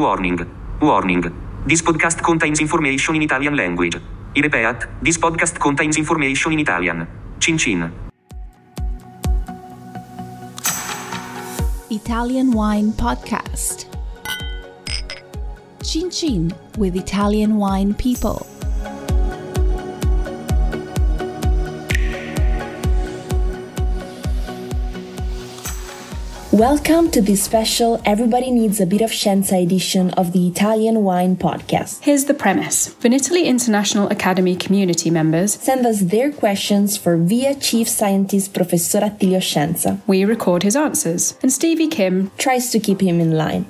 Warning. Warning. This podcast contains information in Italian language. I repeat, this podcast contains information in Italian. Cin cin. Italian Wine Podcast. Chin Chin with Italian Wine People. Welcome to this special Everybody Needs a Bit of Scienza edition of the Italian Wine Podcast. Here's the premise Vinitaly International Academy community members send us their questions for VIA Chief Scientist Professor Attilio Scienza. We record his answers, and Stevie Kim tries to keep him in line.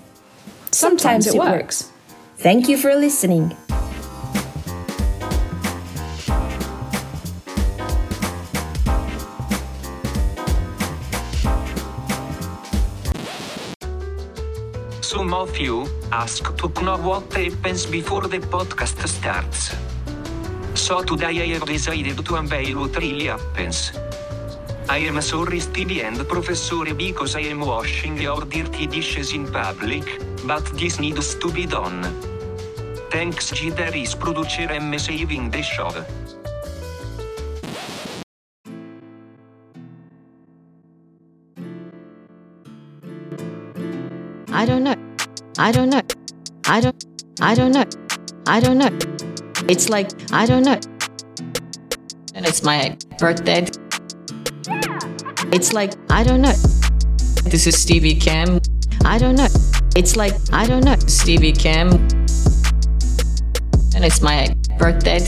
Sometimes, Sometimes it, works. works. Thank you for listening. Some of you ask to know what happens before the podcast starts. So today I have decided to unveil what really happens. I am sorry Stevie and Professor because I am washing your dirty dishes in public, but this needs to be done. Thanks Gideris producer M saving the show. I don't know. I don't know. I don't I don't know. I don't know. It's like I don't know. And it's my birthday. It's like I don't know. This is Stevie Kim. I don't know. It's like I don't know. Stevie Kim. And it's my birthday.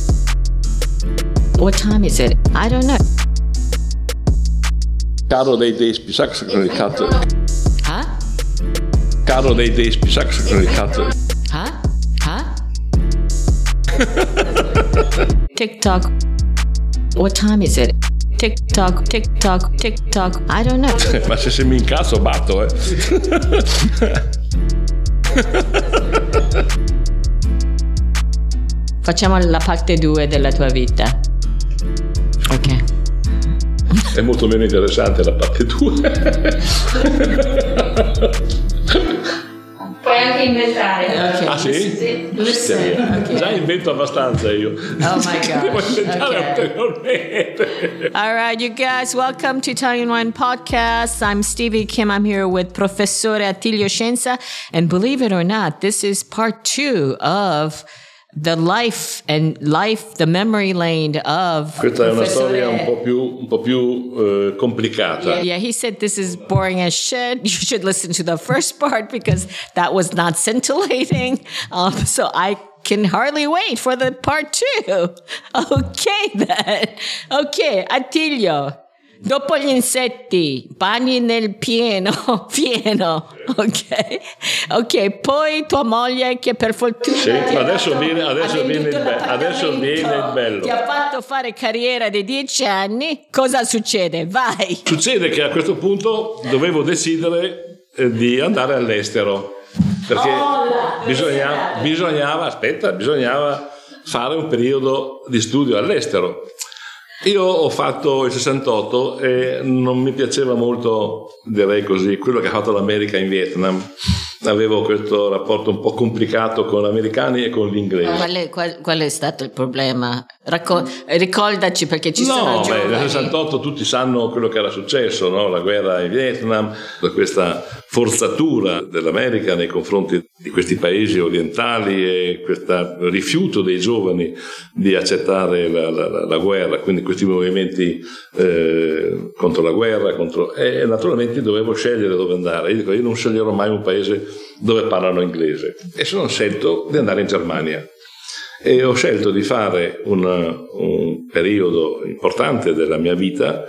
What time is it? I don't know. Caro dei Despi, sa il cazzo? Huh? Huh? TikTok. What time is it? TikTok, TikTok, TikTok. I don't know. Ma se, se mi incazzo batto, eh. Facciamo la parte 2 della tua vita. Ok. È molto meno interessante la parte 2. Puoi anche inventare. Okay. Ah sì? sì. Listen. Okay. Già invento abbastanza io. Oh my gosh. Devo inventare okay. All right, you guys, welcome to Italian Wine Podcast. I'm Stevie Kim. I'm here with Professore Attilio Scienza. And believe it or not, this is part two of the life and life, the memory lane of. Questa è una storia un po' più, un po più uh, complicata. Yeah, yeah, he said this is boring as shit. You should listen to the first part because that was not scintillating. Um, so I can hardly wait for the part two. Okay, then. Okay, Attilio. Dopo gli insetti, bagni nel pieno, pieno, ok? Ok, poi tua moglie che per fortuna... Sì, adesso viene, adesso viene, il, be- adesso viene il bello. Ti ha fatto fare carriera di dieci anni, cosa succede? Vai! Succede che a questo punto dovevo decidere eh, di andare all'estero, perché oh, bisognava, bisognava, aspetta, bisognava fare un periodo di studio all'estero. Io ho fatto il 68 e non mi piaceva molto, direi così, quello che ha fatto l'America in Vietnam. Avevo questo rapporto un po' complicato con gli americani e con gli inglesi. Qual qual, qual è stato il problema? Racco- ricordaci perché ci no, sono giovani. nel 68 tutti sanno quello che era successo, no? la guerra in Vietnam, questa forzatura dell'America nei confronti di questi paesi orientali e questo rifiuto dei giovani di accettare la, la, la guerra, quindi questi movimenti eh, contro la guerra, contro... e naturalmente dovevo scegliere dove andare. Io dico, io non sceglierò mai un paese dove parlano inglese e sono scelto di andare in Germania e ho scelto di fare un, un periodo importante della mia vita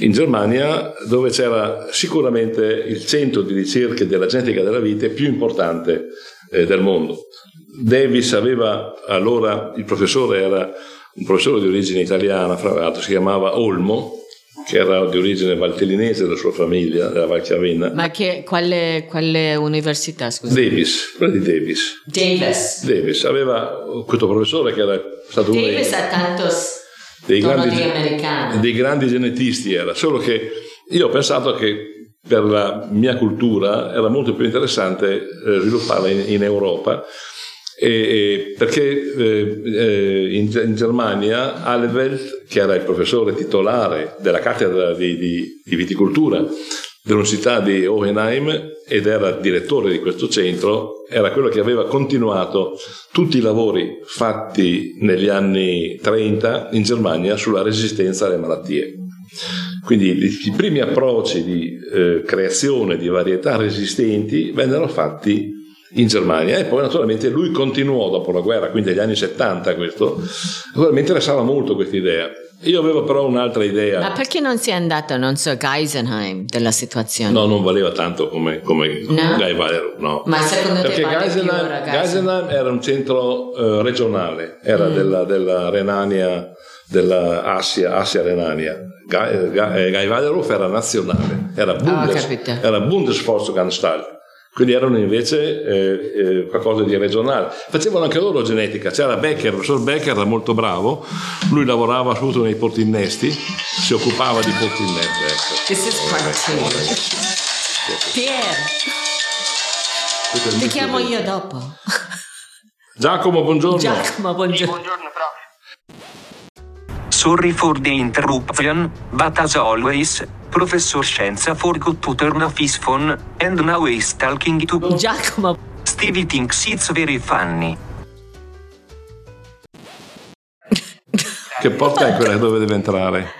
in Germania dove c'era sicuramente il centro di ricerche della genetica della vite più importante eh, del mondo. Davis aveva allora, il professore era un professore di origine italiana, fra l'altro si chiamava Olmo, che era di origine valtellinese della sua famiglia, della Valchiavenna. Ma che, quale, quale università, scusa? Davis, quella di Davis. Davis. Davis, aveva questo professore che era stato Davis uno dei, ha tantos dei grandi, americani. dei grandi genetisti era, solo che io ho pensato che per la mia cultura era molto più interessante eh, svilupparla in, in Europa e, perché eh, in, in, Germania Alevelt, che era il professore titolare della cattedra di, di, di viticoltura dell'Università di Hohenheim ed era direttore di questo centro, era quello che aveva continuato tutti i lavori fatti negli anni 30 in Germania sulla resistenza alle malattie. Quindi i primi approcci di eh, creazione di varietà resistenti vennero fatti in Germania e poi naturalmente lui continuò dopo la guerra, quindi negli anni 70 questo, mi interessava molto questa idea. Io avevo però un'altra idea. Ma perché non si è andato, non so, Geisenheim della situazione? No, non valeva tanto come, come no? Guy Valero, no. Ma secondo Perché te vale Geisenheim, più Geisenheim era un centro eh, regionale, era Mm. della, della Renania, della Assia, Assia Renania. Guy, Guy, Guy Valero era nazionale, era, Bundes, Ah, capito. era Bundesforschungsanstalt. Quindi erano invece eh, eh, qualcosa di regionale. Facevano anche loro genetica. C'era Becker, il professor Becker era molto bravo, lui lavorava soprattutto nei porti innesti, si occupava di porti innesti. Ecco. This is part two. Pier, ti chiamo io dopo. Giacomo, buongiorno. Giacomo, buongiorno. Buongiorno prof. Sorry for the interruption, but as always, Professor Scienza forgot to turn off his phone, and now he's talking to Giacomo, Stevie thinks it's very funny. Che porta è quella dove deve entrare?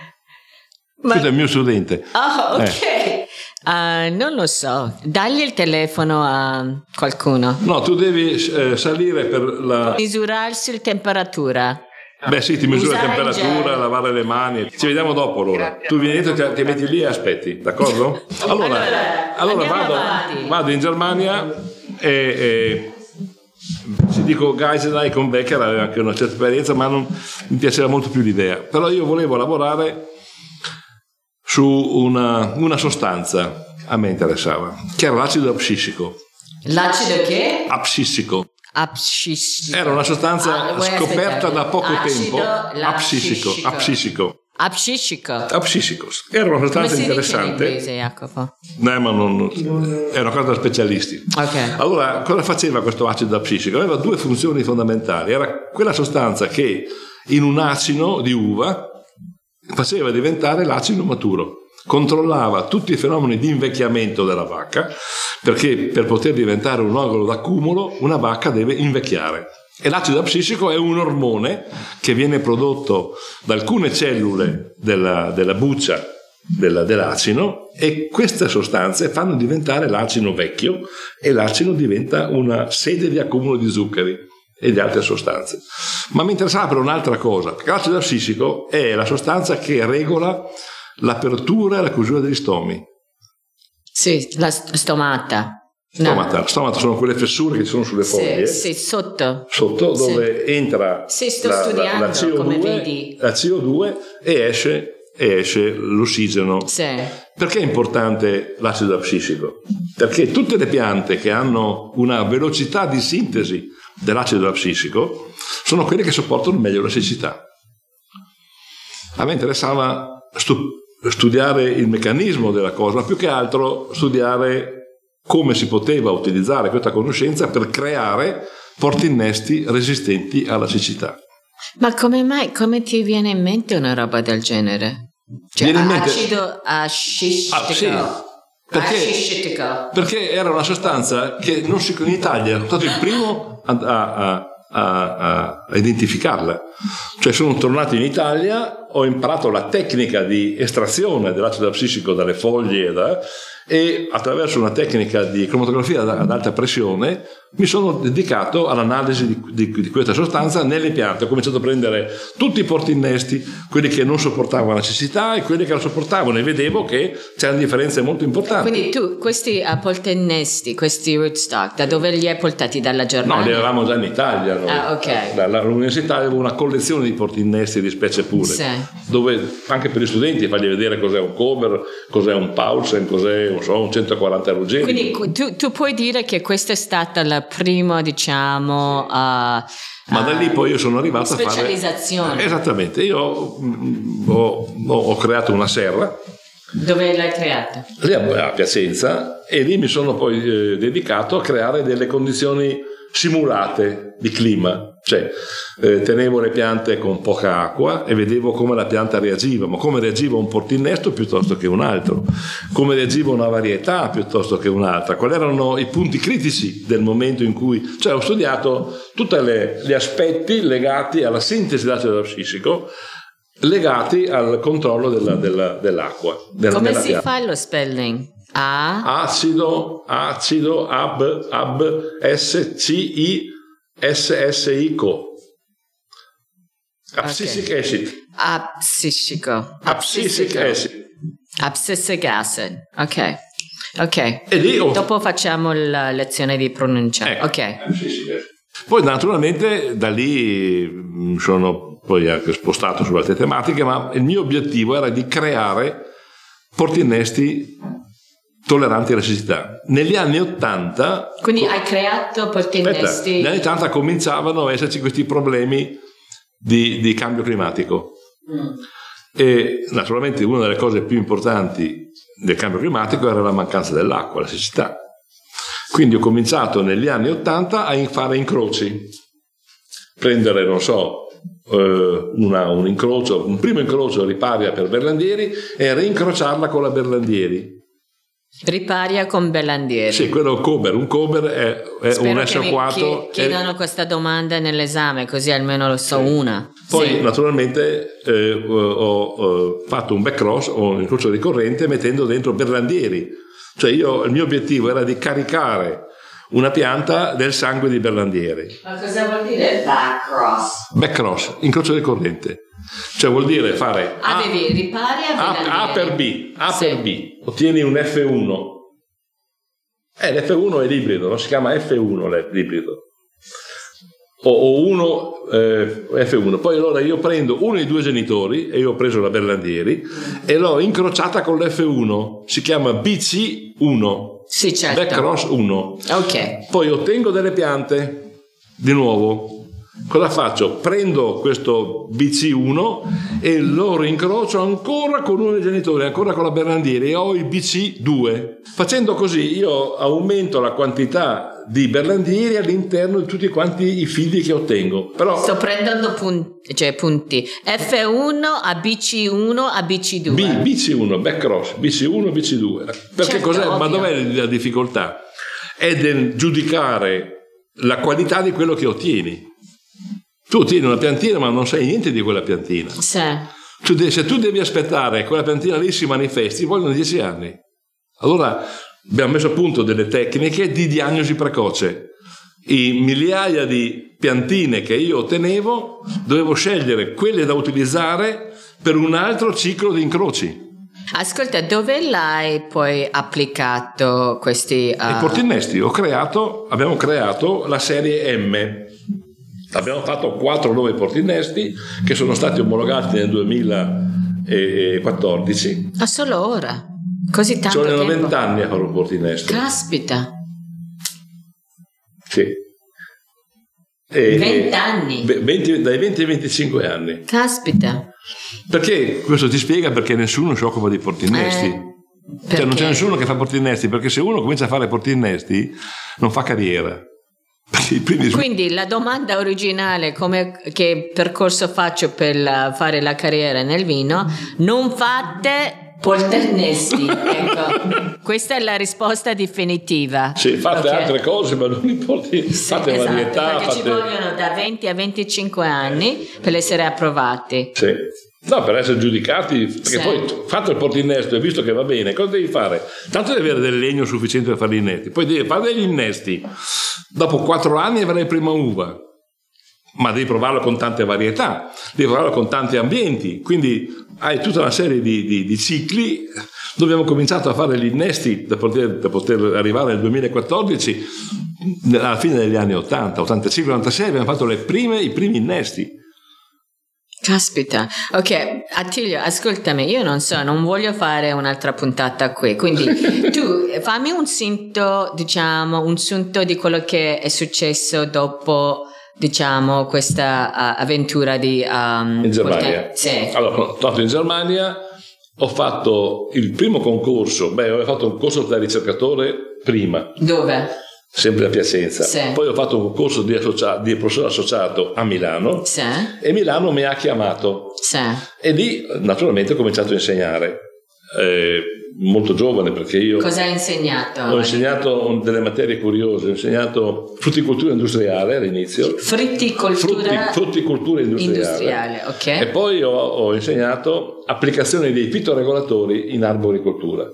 Ma- Questo è il mio studente. Ah, ok. Eh. Ah, non lo so, dagli il telefono a qualcuno. No, tu devi eh, salire per la... Misurarsi la temperatura. Beh sì, ti misura la temperatura, lavare le mani. Ci vediamo dopo allora. Tu vieni dentro, ti, ti metti lì e aspetti, d'accordo? Allora, Allora, vado, vado in Germania e... e ci dico Geisenheim con Becker aveva anche una certa esperienza, ma non, mi piaceva molto più l'idea. Però io volevo lavorare su una, una sostanza, a me interessava, che era l'acido abscissico. L'acido che? Abscissico. Abscissico. Era una sostanza Ah, scoperta da poco Acido tempo. Abscissico. Abscissico. Abscissico. Abscissico. Era una sostanza in interessante. inglese, Jacopo? No, ma non, è una cosa da specialisti. Allora, cosa faceva questo acido abscissico? Aveva due funzioni fondamentali. Era quella sostanza che in un acino di uva faceva diventare l'acino maturo. Controllava tutti i fenomeni di invecchiamento della vacca, perché per poter diventare un ogolo d'accumulo, una vacca deve invecchiare. E l'acido abscissico è un ormone che viene prodotto da alcune cellule della, della buccia della- dell'acino e queste sostanze fanno diventare l'acino vecchio e l'acino diventa una sede di accumulo di zuccheri e di altre sostanze. Ma mi interessava per un'altra cosa, perché l'acido abscissico è la sostanza che regola l'apertura e la chiusura degli stomi. Sì, la st- stomata. No. Stomata, stomata sono quelle fessure che ci sono sulle foglie. Sì, sì, sotto. Sotto Sì. dove entra Sì, sto la, la- la CO2, come vedi. la CO2 e esce, e esce l'ossigeno Sì. Perché è importante l'acido abscissico? Perché tutte le piante che hanno una velocità di sintesi dell'acido abscissico sono quelle che sopportano meglio la siccità. A me interessava stu- studiare il meccanismo della cosa, ma più che altro studiare come si poteva utilizzare questa conoscenza per creare porti innesti resistenti alla siccità. Ma come mai, come ti viene in mente una roba del genere? Cioè, Viene in mente- acido ascistico. Ah, sì. Perché- perché era una sostanza che non si, in Italia sono stato il primo a, a- a- a- a identificarla. Cioè sono tornato in Italia, ho imparato la tecnica di estrazione dell'acido abscissico dalle foglie da- e attraverso una tecnica di cromatografia ad alta pressione mi sono dedicato all'analisi di, di- di questa sostanza nelle piante. Ho cominciato a prendere tutti i porti innesti, quelli che non sopportavano la cecità e quelli che la sopportavano e vedevo che c'erano differenze molto importanti. Quindi tu, questi uh, poltennesti, questi rootstock, da dove li hai portati? Dalla No, Germania? li avevamo già in Italia. noi. Ah, ok. La- la- L'università aveva una collezione di porti innesti di specie pure, Sì. dove anche per gli studenti fargli vedere cos'è un Comer, cos'è un Paulsen, cos'è non so, un 140 ruggeri. Quindi tu, tu puoi dire che questa è stata la prima, diciamo, uh, Ma da lì poi io sono arrivato a fare... Specializzazione. Esattamente, io mm, ho, ho- ho creato una serra Dove l'hai creata? lì a a Piacenza e lì mi sono poi eh, dedicato a creare delle condizioni simulate di clima, cioè eh, tenevo le piante con poca acqua e vedevo come la pianta reagiva, ma come reagiva un portinnesto piuttosto che un altro, come reagiva una varietà piuttosto che un'altra, quali erano i punti critici del momento in cui, cioè ho studiato tutti gli aspetti legati alla sintesi dell'acido abscissico legati al controllo della- della- dell'acqua. Della, Come si pianta. fa lo spelling? A? Acido, acido, ab, ab, S, C, I, S, S, I, co. Abscisic acid. Abscissico. Abscisic acid. Abscisic acid. Ok. Ok. E lì ho- Dopo facciamo la lezione di pronuncia. Ecco, Ok. Poi naturalmente da lì mh, sono poi anche spostato su altre tematiche, ma il mio obiettivo era di creare portinnesti tolleranti alla siccità. Negli anni 80 Quindi hai creato Aspetta, portinnesti. negli anni 80 cominciavano a esserci questi problemi di, di cambio climatico. E naturalmente una delle cose più importanti del cambio climatico era la mancanza dell'acqua, la siccità. Quindi ho cominciato negli anni 80 a fare incroci, prendere, non so, eh, una- un incrocio, un primo incrocio riparia per Berlandieri e rincrociarla con la Berlandieri. Riparia con Bellandieri. Sì, quello è un cober, un cober è, è Spero un che mi SO4. chie- e- chiedano questa domanda nell'esame, così almeno lo so una. Poi Sì. naturalmente eh, ho, ho fatto un backcross o un incrocio di corrente mettendo dentro Berlandieri. Cioè io, il mio obiettivo era di caricare una pianta del sangue di Berlandieri. Ma cosa vuol dire backcross? Backcross, incrocio di corrente. Cioè vuol dire fare A, Avevi riparia A-. A per B, A Sì. per B, ottieni un F1. Eh, l'F1 è l'ibrido, non si chiama F1 l'ibrido. O, o uno eh, F1. Poi allora io prendo uno dei due genitori, e io ho preso la Berlandieri, e l'ho incrociata con l'F1, si chiama BC1, Sì, certo. Backcross 1. Ok. Poi ottengo delle piante, di nuovo. Cosa faccio? Prendo questo BC1 e lo rincrocio ancora con uno dei genitori, ancora con la Berlandieri e ho il BC2. Facendo così io aumento la quantità di Berlandieri all'interno di tutti quanti i figli che ottengo. Però Sto prendendo punti, cioè punti. F1 a BC1 a BC2. B, BC1, backcross, BC1, BC2. Perché Certo, cos'è? Ma dov'è la difficoltà? È nel giudicare la qualità di quello che ottieni. Tu ottieni una piantina ma non sai niente di quella piantina. Sì. Tu devi- se tu devi aspettare che quella piantina lì si manifesti, vogliono dieci anni. Allora abbiamo messo a punto delle tecniche di diagnosi precoce. I migliaia di piantine che io ottenevo, dovevo scegliere quelle da utilizzare per un altro ciclo di incroci. Ascolta, dove l'hai poi applicato questi... I uh, portinnesti ho creato, abbiamo creato la serie M. Abbiamo fatto quattro nuovi portinnesti che sono stati omologati nel 2014. ah, solo ora? Così tanto Ci vogliono tempo? 20 anni a fare un portinnesto. Caspita. Sì. E- 20 anni? Ve- 20 dai 20 ai 25 anni. Caspita. Perché questo ti spiega perché nessuno si occupa di portinnesti. Eh, Cioè non c'è nessuno che fa portinnesti, perché se uno comincia a fare portinnesti non fa carriera. Quindi la domanda originale, come che percorso faccio per la- fare la carriera nel vino, non fate porternesti. ecco. Questa è la risposta definitiva. Sì, fate Ok. altre cose, ma non importa, Sì, fate esatto, varietà, perché ci fate... vogliono da 20 a 25 anni per essere approvati. Sì. No, per essere giudicati, perché Sì. poi fatto il portinnesto e visto che va bene, cosa devi fare? Tanto devi avere del legno sufficiente per fare gli innesti, poi devi fare degli innesti. Dopo quattro anni avrai prima uva, ma devi provarlo con tante varietà, devi provarlo con tanti ambienti, quindi hai tutta una serie di, di- di cicli. Noi abbiamo cominciato a fare gli innesti da poter, da poter arrivare nel 2014, alla fine degli anni 80, 85-86 abbiamo fatto le prime, i primi innesti. Caspita, ok, Attilio, ascoltami, io non so, non voglio fare un'altra puntata qui, quindi tu fammi un sunto, diciamo, un sunto di quello che è successo dopo, diciamo, questa uh, avventura di... Um, in Germania. Sì. Allora, sono stato in Germania ho fatto il primo concorso, beh, ho fatto un corso da ricercatore prima, Dove? Sempre a Piacenza. Sì. Poi ho fatto un corso di, associa- di professore associato a Milano Sì. e Milano mi ha chiamato Sì. e lì naturalmente ho cominciato a insegnare. Eh, molto giovane perché io Cosa hai insegnato? ho insegnato delle materie curiose, ho insegnato frutticoltura industriale all'inizio, Frutticoltura frutti, frutticoltura industriale. industriale, ok. E poi ho, ho insegnato applicazione dei fitoregolatori in arboricoltura.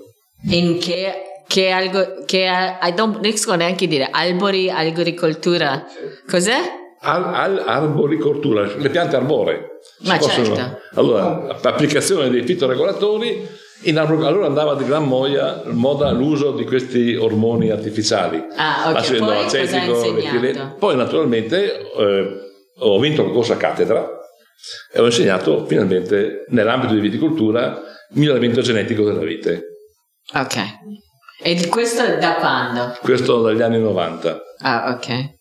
In che, che, algo, che I don't riesco neanche a dire albori, agricoltura. Cos'è? Al, al- arboricoltura, le piante arboree. Si Ma certo. Allora, applicazione dei fitoregolatori. In arbor- allora andava di gran moia moda l'uso di questi ormoni artificiali. Ah, ok. Acido Poi acetico, metilene. Poi naturalmente eh, ho vinto il corso a cattedra e ho insegnato finalmente nell'ambito di viticoltura miglioramento genetico della vite. Ok. E questo da quando? Questo dagli anni 90. Ah, ok.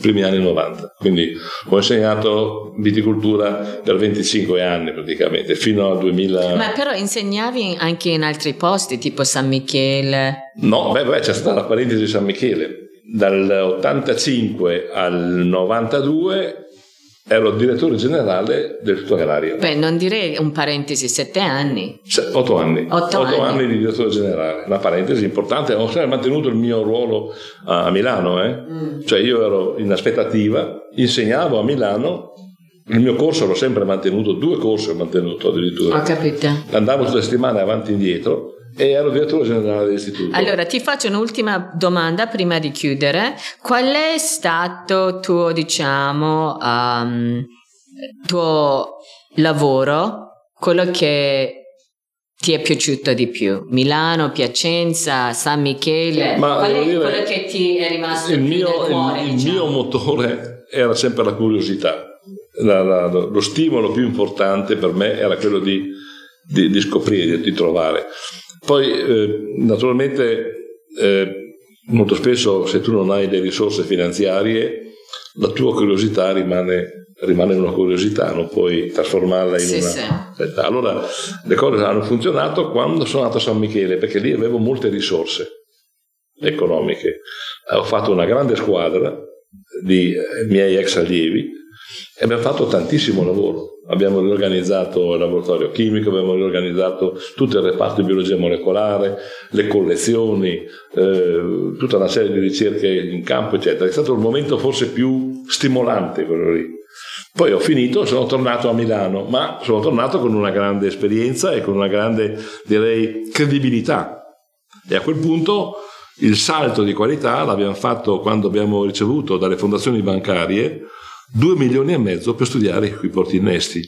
primi anni 90. Quindi ho insegnato viticoltura per 25 anni praticamente, fino al 2000. Ma però insegnavi anche in altri posti, tipo San Michele. No, beh, beh, c'è stata la parentesi di San Michele. Dal 85 al 92 ero direttore generale dell'Istituto Agrario. Beh, non direi un parentesi, sette anni. Cioè, otto anni. Otto anni. di direttore generale. Una parentesi importante. Ho sempre mantenuto il mio ruolo a a Milano. eh. Mm. Cioè io ero in aspettativa, insegnavo a Milano. Il mio corso l'ho sempre mantenuto, due corsi ho mantenuto addirittura. Ho capito. Andavo tutte le settimane avanti e indietro e ero direttore generale dell'istituto. Allora, ti faccio un'ultima domanda prima di chiudere. Qual è stato tuo, diciamo, um, tuo lavoro, quello che ti è piaciuto di più? Milano, Piacenza, San Michele? Ma Qual è quello che ti è rimasto il mio, nel cuore? il- il diciamo? mio motore era sempre la curiosità. La- la- lo stimolo più importante per me era quello di, di- di scoprire, di trovare. Poi, eh, naturalmente, eh, molto spesso se tu non hai le risorse finanziarie, la tua curiosità rimane, rimane una curiosità, non puoi trasformarla in Sì, una... sì. Allora, le cose hanno funzionato quando sono andato a San Michele, perché lì avevo molte risorse economiche. Ho fatto una grande squadra di eh, miei ex allievi e abbiamo fatto tantissimo lavoro. Abbiamo riorganizzato il laboratorio chimico, abbiamo riorganizzato tutto il reparto di biologia molecolare, le collezioni, eh, tutta una serie di ricerche in campo, eccetera. È stato il momento forse più stimolante quello lì. Poi ho finito, sono tornato a Milano, ma sono tornato con una grande esperienza e con una grande, direi, credibilità. E a quel punto il salto di qualità l'abbiamo fatto quando abbiamo ricevuto dalle fondazioni bancarie 2 milioni e mezzo per studiare i porti innesti.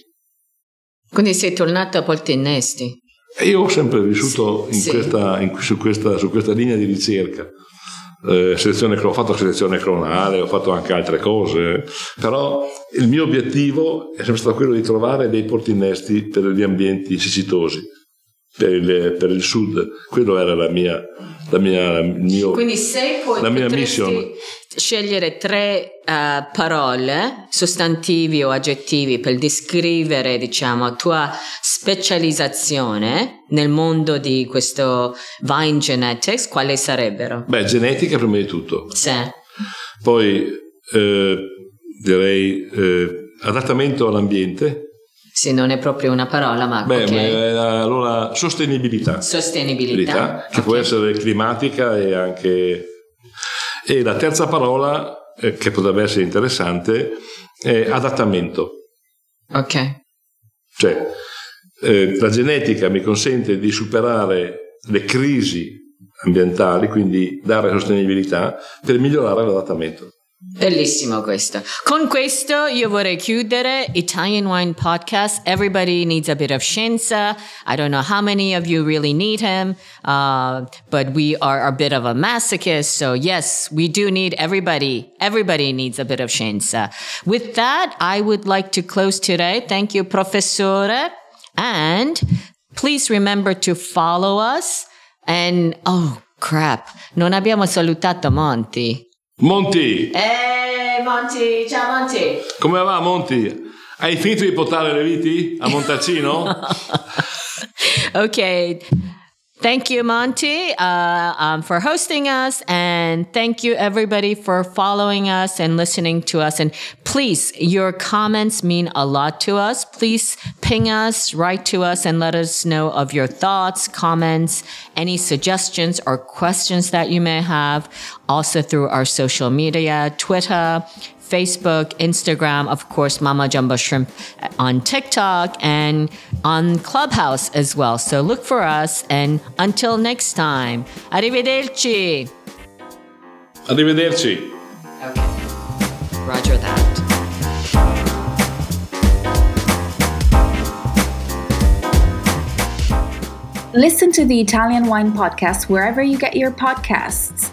Quindi sei tornato a Porti Innesti. E io ho sempre vissuto in Sì. questa- in- su, questa, su questa linea di ricerca. Eh, ho fatto selezione clonale, ho fatto anche altre cose, però il mio obiettivo è sempre stato quello di trovare dei porti innesti per gli ambienti siccitosi, per il, per il sud. Quello era la mia, la mia, il mio, Quindi se poi la mia mission. scegliere tre eh, parole, sostantivi o aggettivi per descrivere, diciamo, tua specializzazione nel mondo di questo vine genetics, quali sarebbero? Beh, genetica prima di tutto. Sì. Poi eh, direi eh, adattamento all'ambiente. Sì, non è proprio una parola, ma Beh, ok. ma, allora sostenibilità. Sostenibilità. Che Ok. può essere climatica e anche... E la terza parola, eh, che potrebbe essere interessante, è adattamento. Ok. Cioè, eh, la genetica mi consente di superare le crisi ambientali, quindi dare sostenibilità per migliorare l'adattamento. Bellissimo questo. Con questo io vorrei chiudere Italian Wine Podcast. Everybody needs a bit of scienza. I don't know how many of you really need him, uh, but we are a bit of a masochist. So yes, we do need everybody. Everybody needs a bit of scienza. With that, I would like to close today. Thank you, Professore. And please remember to follow us. And oh crap, non abbiamo salutato Monty. Monti, Ehi Monti, ciao Monti! come va Monti? Hai finito di portare le viti a Montalcino? okay. Thank you, Monty, uh, um, for hosting us. And thank you, everybody, for following us and listening to us. And please, your comments mean a lot to us. Please ping us, write to us, and let us know of your thoughts, comments, any suggestions or questions that you may have. Also through our social media, Twitter, Facebook, Instagram, of course, Mama Jumbo Shrimp uh, on TikTok and on Clubhouse as well. So look for us. And until next time, arrivederci. Arrivederci. Okay. Roger that. Listen to the Italian Wine Podcast wherever you get your podcasts.